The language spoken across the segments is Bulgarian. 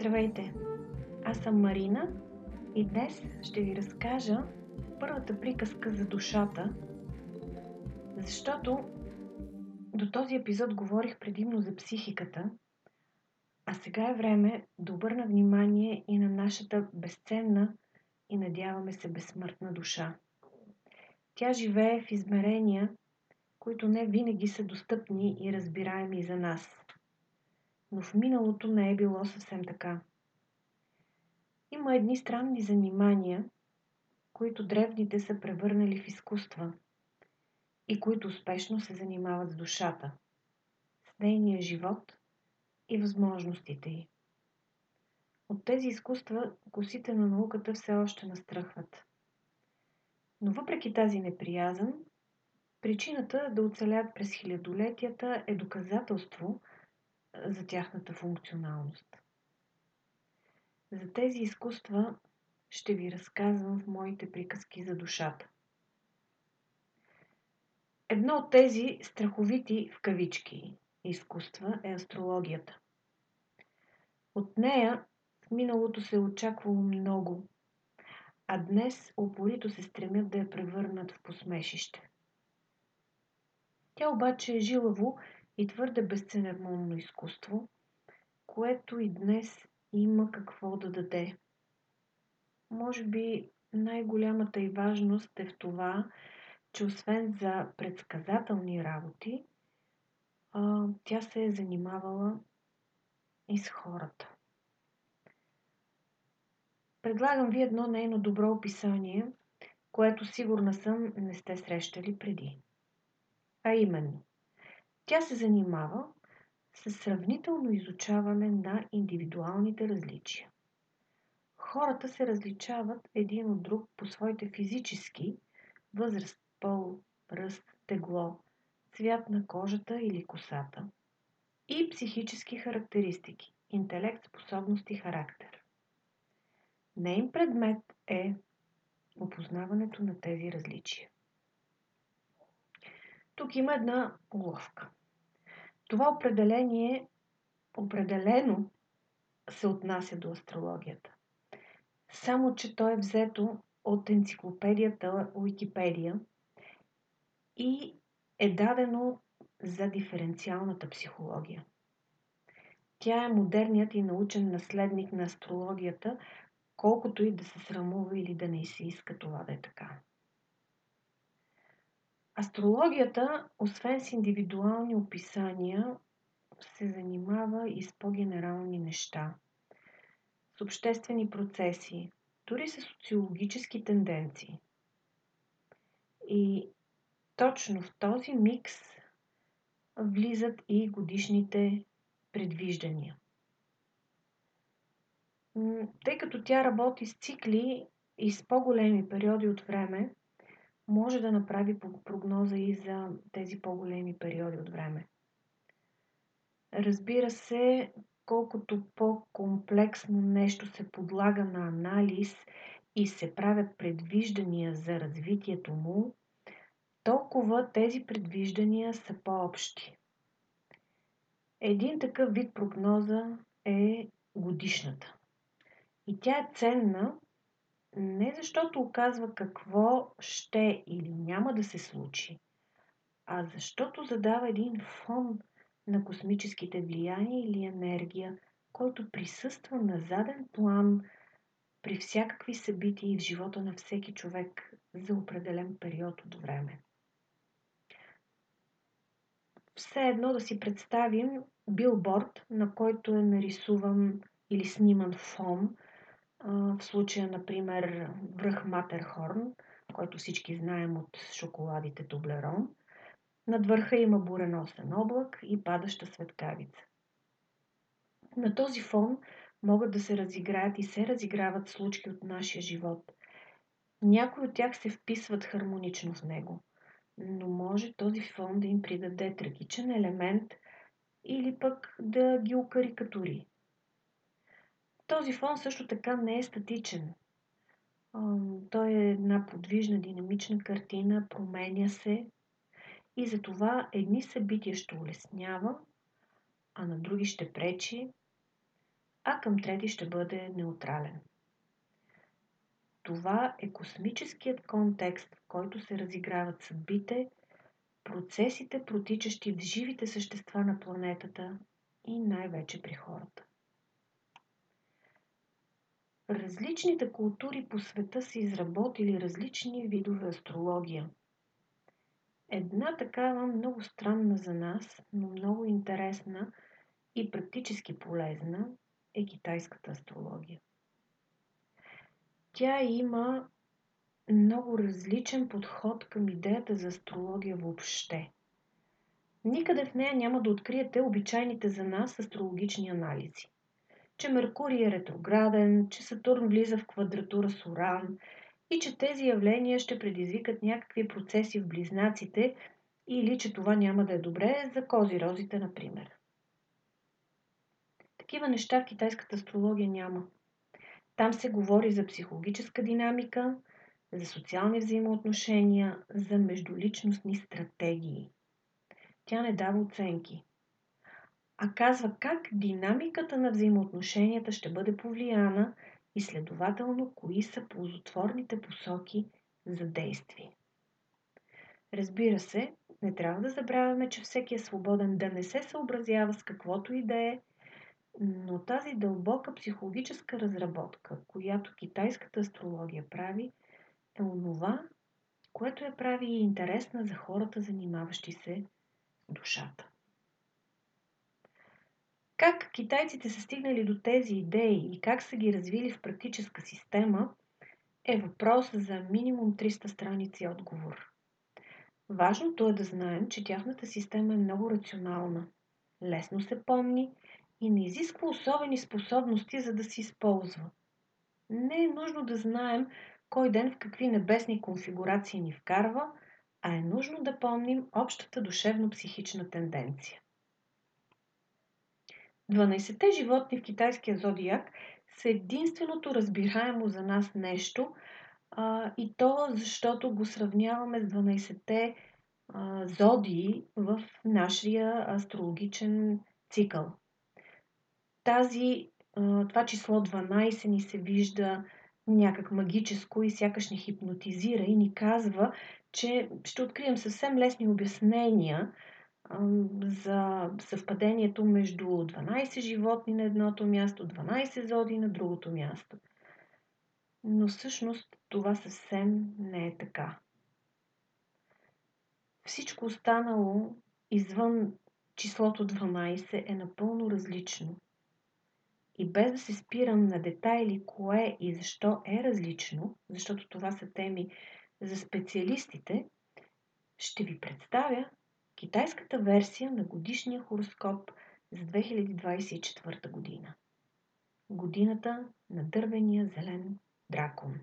Здравейте! Аз съм Марина и днес ще ви разкажа първата приказка за душата, защото до този епизод говорих предимно за психиката, а сега е време да обърна внимание и на нашата безценна и надяваме се безсмъртна душа. Тя живее в измерения, които не винаги са достъпни и разбираеми за нас. Но в миналото не е било съвсем така. Има едни странни занимания, които древните са превърнали в изкуства и които успешно се занимават с душата, с нейния живот и възможностите й. От тези изкуства косите на науката все още настръхват. Но въпреки тази неприязън, причината да оцелят през хилядолетията е доказателство за тяхната функционалност. За тези изкуства ще ви разказвам в моите приказки за душата. Едно от тези страховити в кавички изкуства е астрологията. От нея в миналото се е очаквало много, а днес опорито се стремят да я превърнат в посмешище. Тя обаче е жилаво и твърде безцеремонно изкуство, което и днес има какво да даде. Може би най-голямата и важност е в това, че освен за предсказателни работи, тя се е занимавала и с хората. Предлагам ви едно нейно добро описание, което сигурна съм не сте срещали преди. А именно, тя се занимава с сравнително изучаване на индивидуалните различия. Хората се различават един от друг по своите физически, възраст, пол, ръст, тегло, цвят на кожата или косата и психически характеристики – интелект, способност и характер. Нейн предмет е опознаването на тези различия. Тук има една уловка. Това определение определено се отнася до астрологията. Само, че то е взето от енциклопедията Уикипедия и е дадено за диференциалната психология. Тя е модерният и научен наследник на астрологията, колкото и да се срамува или да не се иска това да е така. Астрологията, освен с индивидуални описания, се занимава и с по-генерални неща, с обществени процеси, дори с социологически тенденции. И точно в този микс влизат и годишните предвиждания. Тъй като тя работи с цикли и с по-големи периоди от време, може да направи прогноза и за тези по-големи периоди от време. Разбира се, колкото по-комплексно нещо се подлага на анализ и се правят предвиждания за развитието му, толкова тези предвиждания са по-общи. Един такъв вид прогноза е годишната. И тя е ценна не защото оказва какво ще или няма да се случи, а защото задава един фон на космическите влияния или енергия, който присъства на заден план при всякакви събития в живота на всеки човек за определен период от време. Все едно да си представим билборд, на който е нарисуван или сниман фон – в случая, например, връх Матерхорн, който всички знаем от шоколадите Тублерон. Над върха има буреносен облак и падаща светкавица. На този фон могат да се разиграят и се разиграват случки от нашия живот. Някои от тях се вписват хармонично в него, но може този фон да им придаде трагичен елемент или пък да ги окарикатури. Този фон също така не е статичен. Той е една подвижна, динамична картина, променя се и затова едни събития ще улеснява, а на други ще пречи, а към трети ще бъде неутрален. Това е космическият контекст, в който се разиграват съдбите, процесите, протичащи в живите същества на планетата и най-вече при хората. Различните култури по света са изработили различни видове астрология. Една такава много странна за нас, но много интересна и практически полезна е китайската астрология. Тя има много различен подход към идеята за астрология въобще. Никъде в нея няма да откриете обичайните за нас астрологични анализи. Че Меркурий е ретрограден, че Сатурн влиза в квадратура с Уран и че тези явления ще предизвикат някакви процеси в близнаците или че това няма да е добре за кози-розите, например. Такива неща в китайската астрология няма. Там се говори за психологическа динамика, за социални взаимоотношения, за междуличностни стратегии. Тя не дава оценки, а казва как динамиката на взаимоотношенията ще бъде повлияна и следователно кои са ползотворните посоки за действие. Разбира се, не трябва да забравяме, че всеки е свободен да не се съобразява с каквото и да е, но тази дълбока психологическа разработка, която китайската астрология прави, е онова, което я прави и интересна за хората, занимаващи се с душата. Как китайците са стигнали до тези идеи и как са ги развили в практическа система е въпрос за минимум 300 страници отговор. Важното е да знаем, че тяхната система е много рационална, лесно се помни и не изисква особени способности, за да се използва. Не е нужно да знаем кой ден в какви небесни конфигурации ни вкарва, а е нужно да помним общата душевно-психична тенденция. 12-те животни в китайския зодиак са единственото разбираемо за нас нещо, а, и то защото го сравняваме с 12-те а, зодии в нашия астрологичен цикъл. Тази, а, това число 12 ни се вижда някак магическо и сякаш ни хипнотизира и ни казва, че ще открием съвсем лесни обяснения за съвпадението между 12 животни на едното място, 12 зоди на другото място. Но всъщност това съвсем не е така. Всичко останало извън числото 12 е напълно различно. И без да се спирам на детайли кое и защо е различно, защото това са теми за специалистите, ще ви представя китайската версия на годишния хороскоп за 2024 година. Годината на дървения зелен дракон.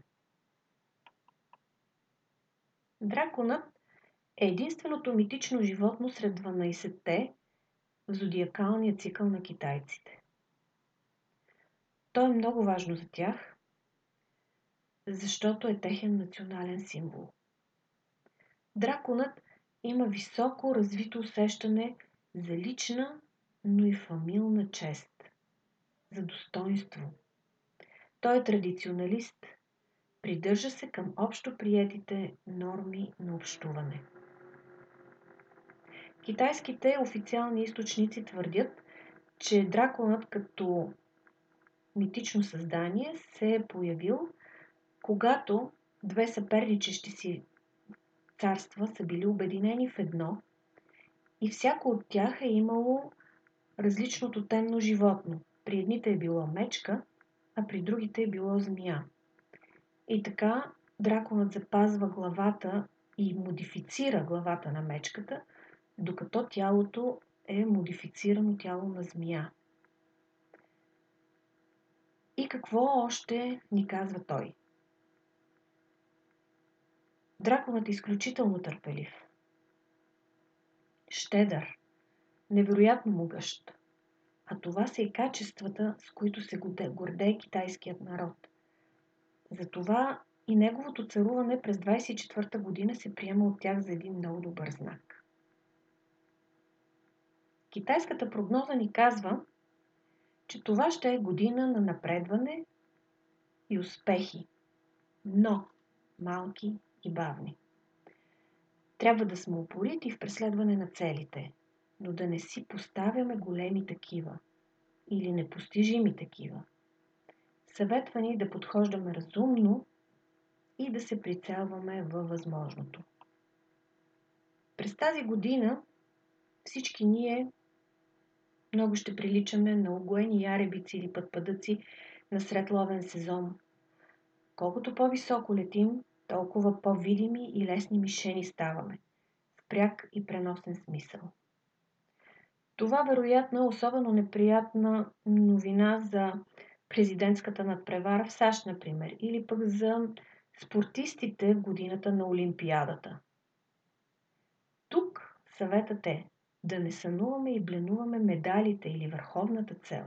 Драконът е единственото митично животно сред 12-те в зодиакалния цикъл на китайците. То е много важно за тях, защото е техен национален символ. Драконът има високо развито усещане за лична, но и фамилна чест, за достоинство. Той е традиционалист, придържа се към общо приетите норми на общуване. Китайските официални източници твърдят, че драконът като митично създание се е появил, когато две съперничещи си царства са били обединени в едно и всяко от тях е имало различното темно животно. При едните е било мечка, а при другите е било змия. И така драконът запазва главата и модифицира главата на мечката, докато тялото е модифицирано тяло на змия. И какво още ни казва той? Драконът е изключително търпелив. Щедър, невероятно могъщ. А това са и качествата, с които се гордее китайският народ. Затова и неговото царуване през 24-та година се приема от тях за един много добър знак. Китайската прогноза ни казва, че това ще е година на напредване и успехи, но малки и бавни. Трябва да сме упорити в преследване на целите, но да не си поставяме големи такива или непостижими такива. Съветва ни да подхождаме разумно и да се прицелваме във възможното. През тази година всички ние много ще приличаме на огоени яребици или пътпадъци на сред ловен сезон. Колкото по-високо летим, толкова по-видими и лесни мишени ставаме, в пряк и преносен смисъл. Това вероятно е особено неприятна новина за президентската надпревара в САЩ, например, или пък за спортистите в годината на Олимпиадата. Тук съветът е да не сънуваме и бленуваме медалите или върховната цел,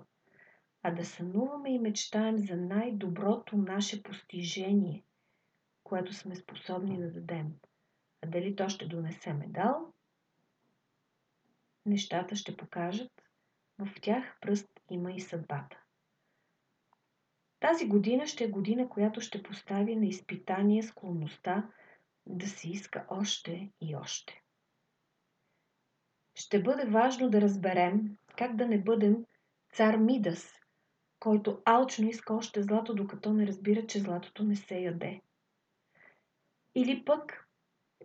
а да сънуваме и мечтаем за най-доброто наше постижение, което сме способни да дадем. А дали то ще донесе медал, нещата ще покажат. В тях пръст има и съдбата. Тази година ще е година, която ще постави на изпитание склонността да се иска още и още. Ще бъде важно да разберем как да не бъдем цар Мидас, който алчно иска още злато, докато не разбира, че златото не се яде. Или пък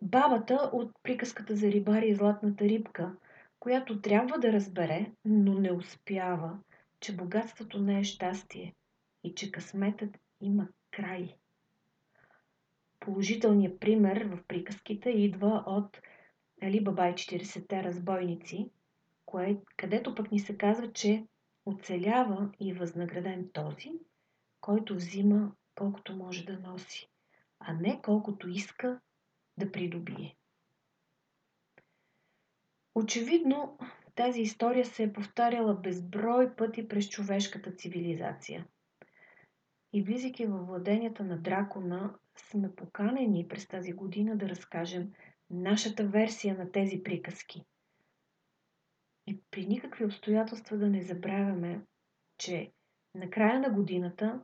бабата от приказката за рибари и златната рибка, която трябва да разбере, но не успява, че богатството не е щастие и че късметът има край. Положителният пример в приказките идва от Али Бабай 40-те разбойници, кое, където пък ни се казва, че оцелява и възнаграден този, който взима колкото може да носи, а не колкото иска да придобие. Очевидно, тази история се е повтаряла безброй пъти през човешката цивилизация. И влизайки във владенията на дракона, сме поканени през тази година да разкажем нашата версия на тези приказки. И при никакви обстоятелства да не забравяме, че на края на годината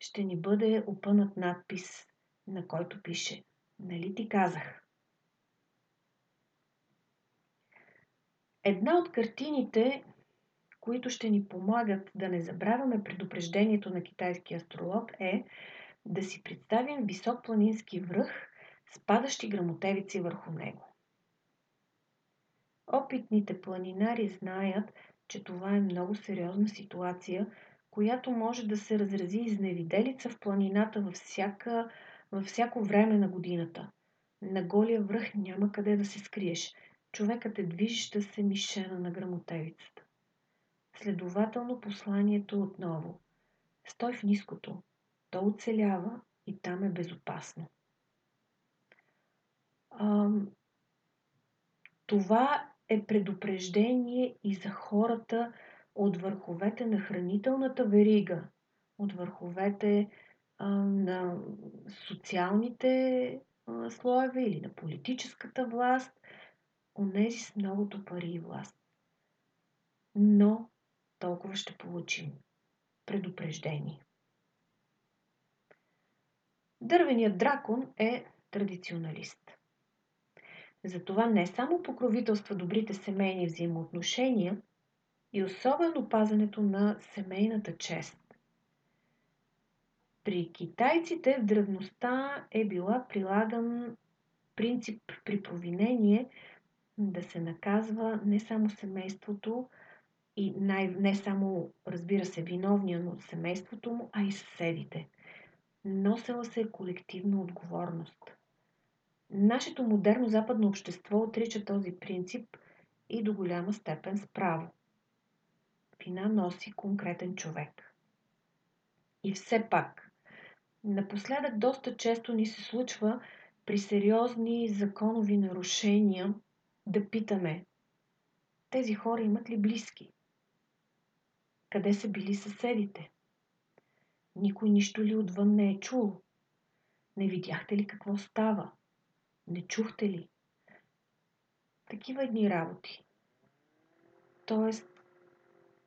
ще ни бъде опънат надпис, на който пише Нали ти казах? Една от картините, които ще ни помагат да не забравяме предупреждението на китайски астролог е да си представим висок планински връх с падащи грамотевици върху него. Опитните планинари знаят, че това е много сериозна ситуация, която може да се разрази изневиделица в планината във, всяка, във всяко време на годината. На голия връх няма къде да се скриеш. Човекът е движеща се мишена на грамотевицата. Следователно посланието отново. Стой в ниското. То оцелява и там е безопасно. А, това е предупреждение и за хората от върховете на хранителната верига, от върховете на социалните а, слоеве или на политическата власт, онези с многото пари и власт. Но толкова ще получим предупреждение. Дървеният дракон е традиционалист. Затова не само покровителства добрите семейни взаимоотношения и особено пазането на семейната чест. При китайците в древността е била прилаган принцип при провинение да се наказва не само семейството и най- не само, разбира се, виновния, но семейството му, а и съседите. Носела се е колективна отговорност. Нашето модерно западно общество отрича този принцип и до голяма степен справо. Вина носи конкретен човек. И все пак, напоследък доста често ни се случва при сериозни законови нарушения да питаме тези хора имат ли близки? Къде са били съседите? Никой нищо ли отвън не е чул? Не видяхте ли какво става? Не чухте ли? Такива едни работи. Тоест,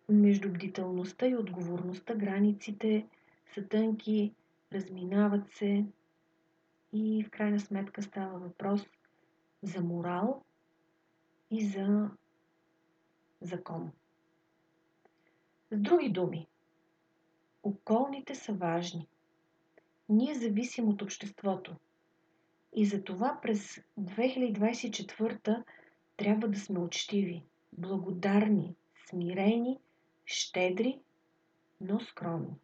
между бдителността и отговорността границите са тънки, разминават се и в крайна сметка става въпрос за морал и за закон. С други думи, околните са важни. Ние зависим от обществото. И за това през 2024 трябва да сме учтиви, благодарни, смирени, щедри, но скромни.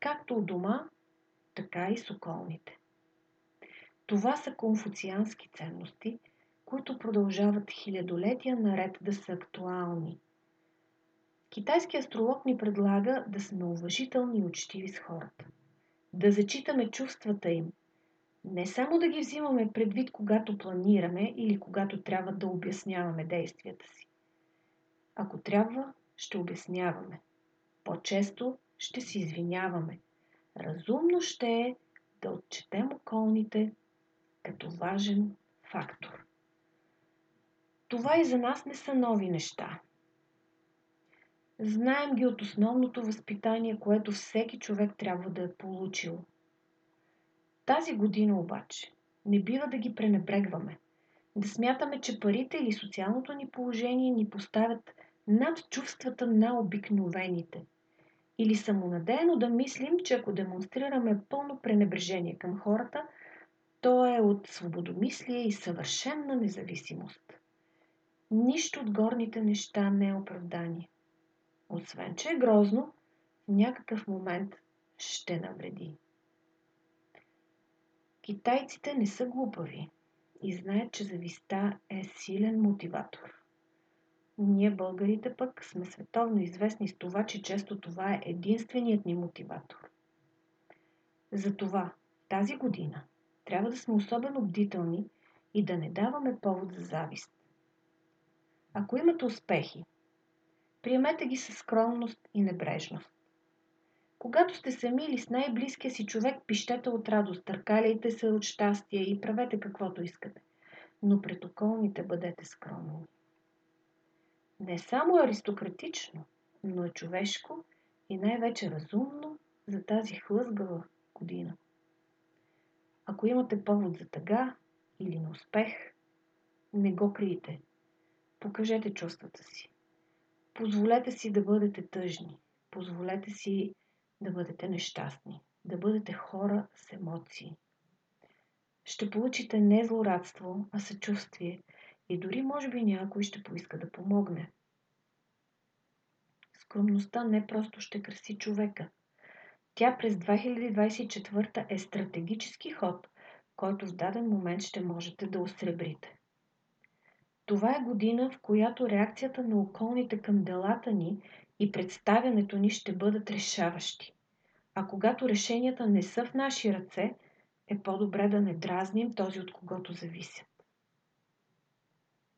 Както у дома, така и с околните. Това са конфуциански ценности, които продължават хилядолетия наред да са актуални. Китайски астролог ни предлага да сме уважителни и учтиви с хората. Да зачитаме чувствата им. Не само да ги взимаме предвид, когато планираме или когато трябва да обясняваме действията си. Ако трябва, ще обясняваме. По-често ще се извиняваме. Разумно ще е да отчетем околните като важен фактор. Това и за нас не са нови неща. Знаем ги от основното възпитание, което всеки човек трябва да е получил. Тази година обаче не бива да ги пренебрегваме. Да смятаме, че парите или социалното ни положение ни поставят над чувствата на обикновените. Или самонадеяно да мислим, че ако демонстрираме пълно пренебрежение към хората, то е от свободомислие и съвършенна независимост. Нищо от горните неща не е оправдание. Освен, че е грозно, в някакъв момент ще навреди. Китайците не са глупави и знаят, че зависта е силен мотиватор. Ние, българите, пък сме световно известни с това, че често това е единственият ни мотиватор. Затова тази година трябва да сме особено бдителни и да не даваме повод за завист. Ако имате успехи, приемете ги със скромност и небрежност. Когато сте сами или с най-близкия си човек, пищете от радост, търкаляйте се от щастие и правете каквото искате. Но пред околните бъдете скромни. Не само аристократично, но е човешко и най-вече разумно за тази хлъзгава година. Ако имате повод за тъга или на успех, не го криете. Покажете чувствата си. Позволете си да бъдете тъжни. Позволете си да бъдете нещастни. Да бъдете хора с емоции. Ще получите не злорадство, а съчувствие и дори може би някой ще поиска да помогне. Скромността не просто ще краси човека. Тя през 2024 е стратегически ход, който в даден момент ще можете да осребрите. Това е година, в която реакцията на околните към делата ни и представянето ни ще бъдат решаващи. А когато решенията не са в наши ръце, е по-добре да не дразним този, от когото зависят.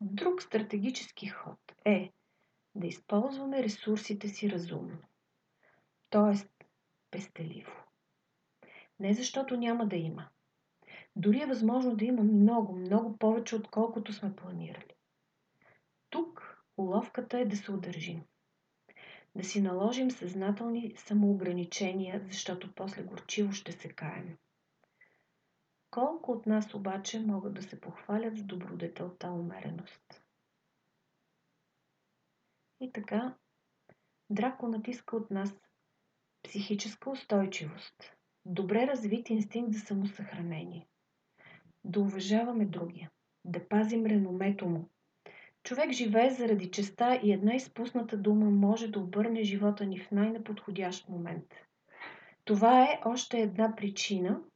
Друг стратегически ход е да използваме ресурсите си разумно, т.е. пестеливо. Не защото няма да има. Дори е възможно да има много, много повече, отколкото сме планирали. Тук уловката е да се удържим. Да си наложим съзнателни самоограничения, защото после горчиво ще се каем. Колко от нас обаче могат да се похвалят с добродетелта умереност? И така, Драко натиска от нас психическа устойчивост, добре развит инстинкт за самосъхранение, да уважаваме другия, да пазим реномето му. Човек живее заради честа и една изпусната дума може да обърне живота ни в най-неподходящ момент. Това е още една причина –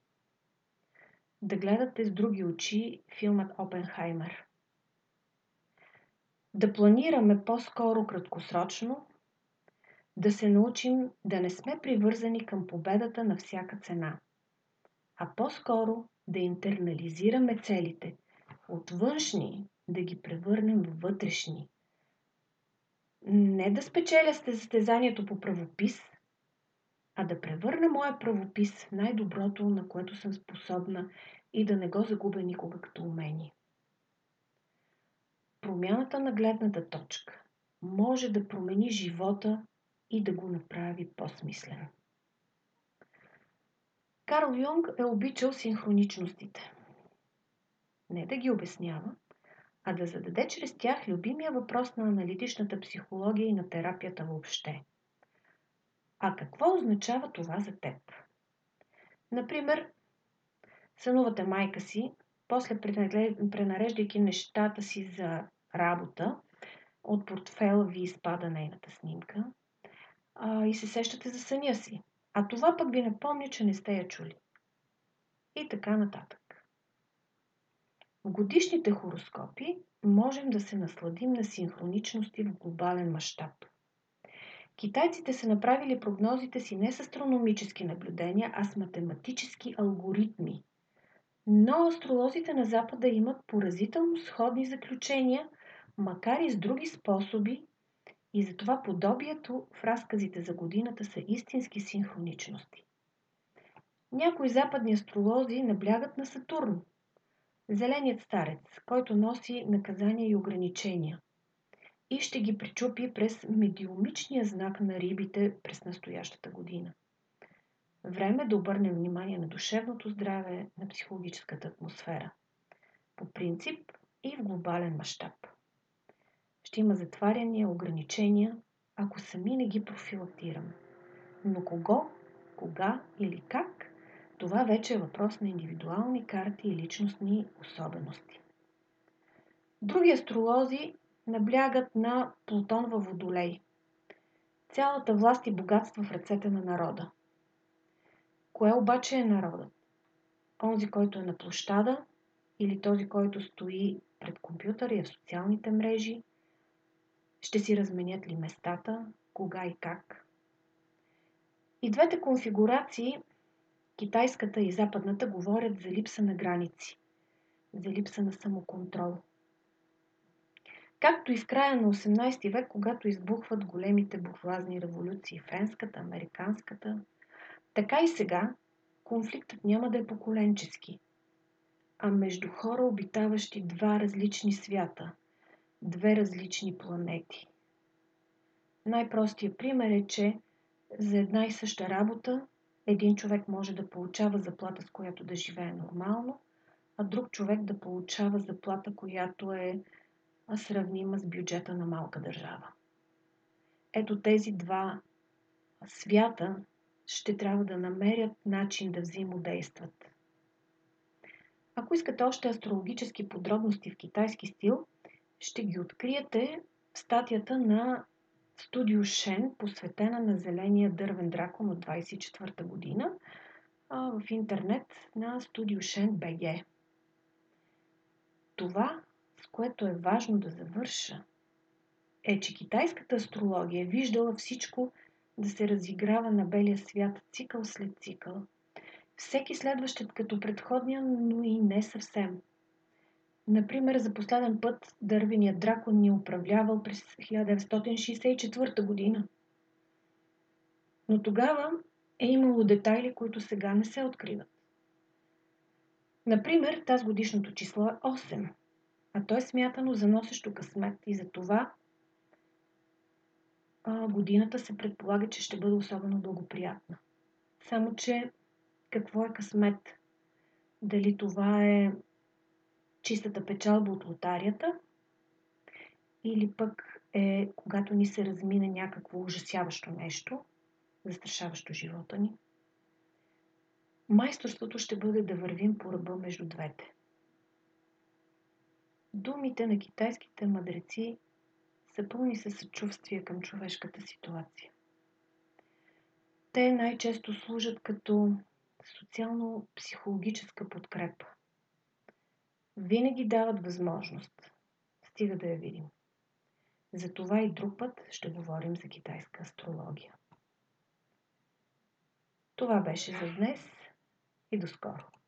да гледате с други очи филмът Опенхаймер. Да планираме по-скоро краткосрочно, да се научим да не сме привързани към победата на всяка цена, а по-скоро да интернализираме целите, от външни да ги превърнем в вътрешни. Не да спечеля състезанието по правопис, а да превърна моя правопис в най-доброто, на което съм способна и да не го загубя никога като умение. Промяната на гледната точка може да промени живота и да го направи по-смислен. Карл Юнг е обичал синхроничностите. Не да ги обяснява, а да зададе чрез тях любимия въпрос на аналитичната психология и на терапията въобще. А какво означава това за теб? Например, сънувате майка си, после пренареждайки нещата си за работа, от портфела ви изпада нейната снимка а, и се сещате за съня си. А това пък ви напомня, че не сте я чули. И така нататък. В годишните хороскопи можем да се насладим на синхроничности в глобален мащаб. Китайците са направили прогнозите си не с астрономически наблюдения, а с математически алгоритми. Но астролозите на Запада имат поразително сходни заключения, макар и с други способи, и затова подобието в разказите за годината са истински синхроничности. Някои западни астролози наблягат на Сатурн, зеленият старец, който носи наказания и ограничения и ще ги причупи през медиумичния знак на рибите през настоящата година. Време да обърнем внимание на душевното здраве, на психологическата атмосфера. По принцип и в глобален мащаб. Ще има затваряния, ограничения, ако сами не ги профилактираме. Но кого, кога или как, това вече е въпрос на индивидуални карти и личностни особености. Други астролози наблягат на Плутон във Водолей. Цялата власт и богатство в ръцете на народа. Кое обаче е народът? Онзи, който е на площада или този, който стои пред компютъра и в социалните мрежи? Ще си разменят ли местата, кога и как? И двете конфигурации, китайската и западната, говорят за липса на граници, за липса на самоконтрол – Както и в края на 18 век, когато избухват големите буржуазни революции, френската, американската, така и сега конфликтът няма да е поколенчески, а между хора, обитаващи два различни свята, две различни планети. Най-простият пример е, че за една и съща работа един човек може да получава заплата, с която да живее нормално, а друг човек да получава заплата, която е сравнима с бюджета на малка държава. Ето тези два свята ще трябва да намерят начин да взаимодействат. Ако искате още астрологически подробности в китайски стил, ще ги откриете в статията на Студио Шен, посветена на зеления дървен дракон от 24 година в интернет на Студио Шен БГ. Това което е важно да завърша, е, че китайската астрология е виждала всичко да се разиграва на белия свят цикъл след цикъл. Всеки следващ като предходния, но и не съвсем. Например, за последен път дървеният дракон ни е управлявал през 1964 година. Но тогава е имало детайли, които сега не се откриват. Например, тази годишното число е 8 а то е смятано за носещо късмет и за това а, годината се предполага, че ще бъде особено благоприятна. Само, че какво е късмет? Дали това е чистата печалба от лотарията или пък е когато ни се размине някакво ужасяващо нещо, застрашаващо живота ни. Майсторството ще бъде да вървим по ръба между двете. Думите на китайските мъдреци са пълни със съчувствие към човешката ситуация. Те най-често служат като социално-психологическа подкрепа. Винаги дават възможност. Стига да я видим. За това и друг път ще говорим за китайска астрология. Това беше за днес и до скоро.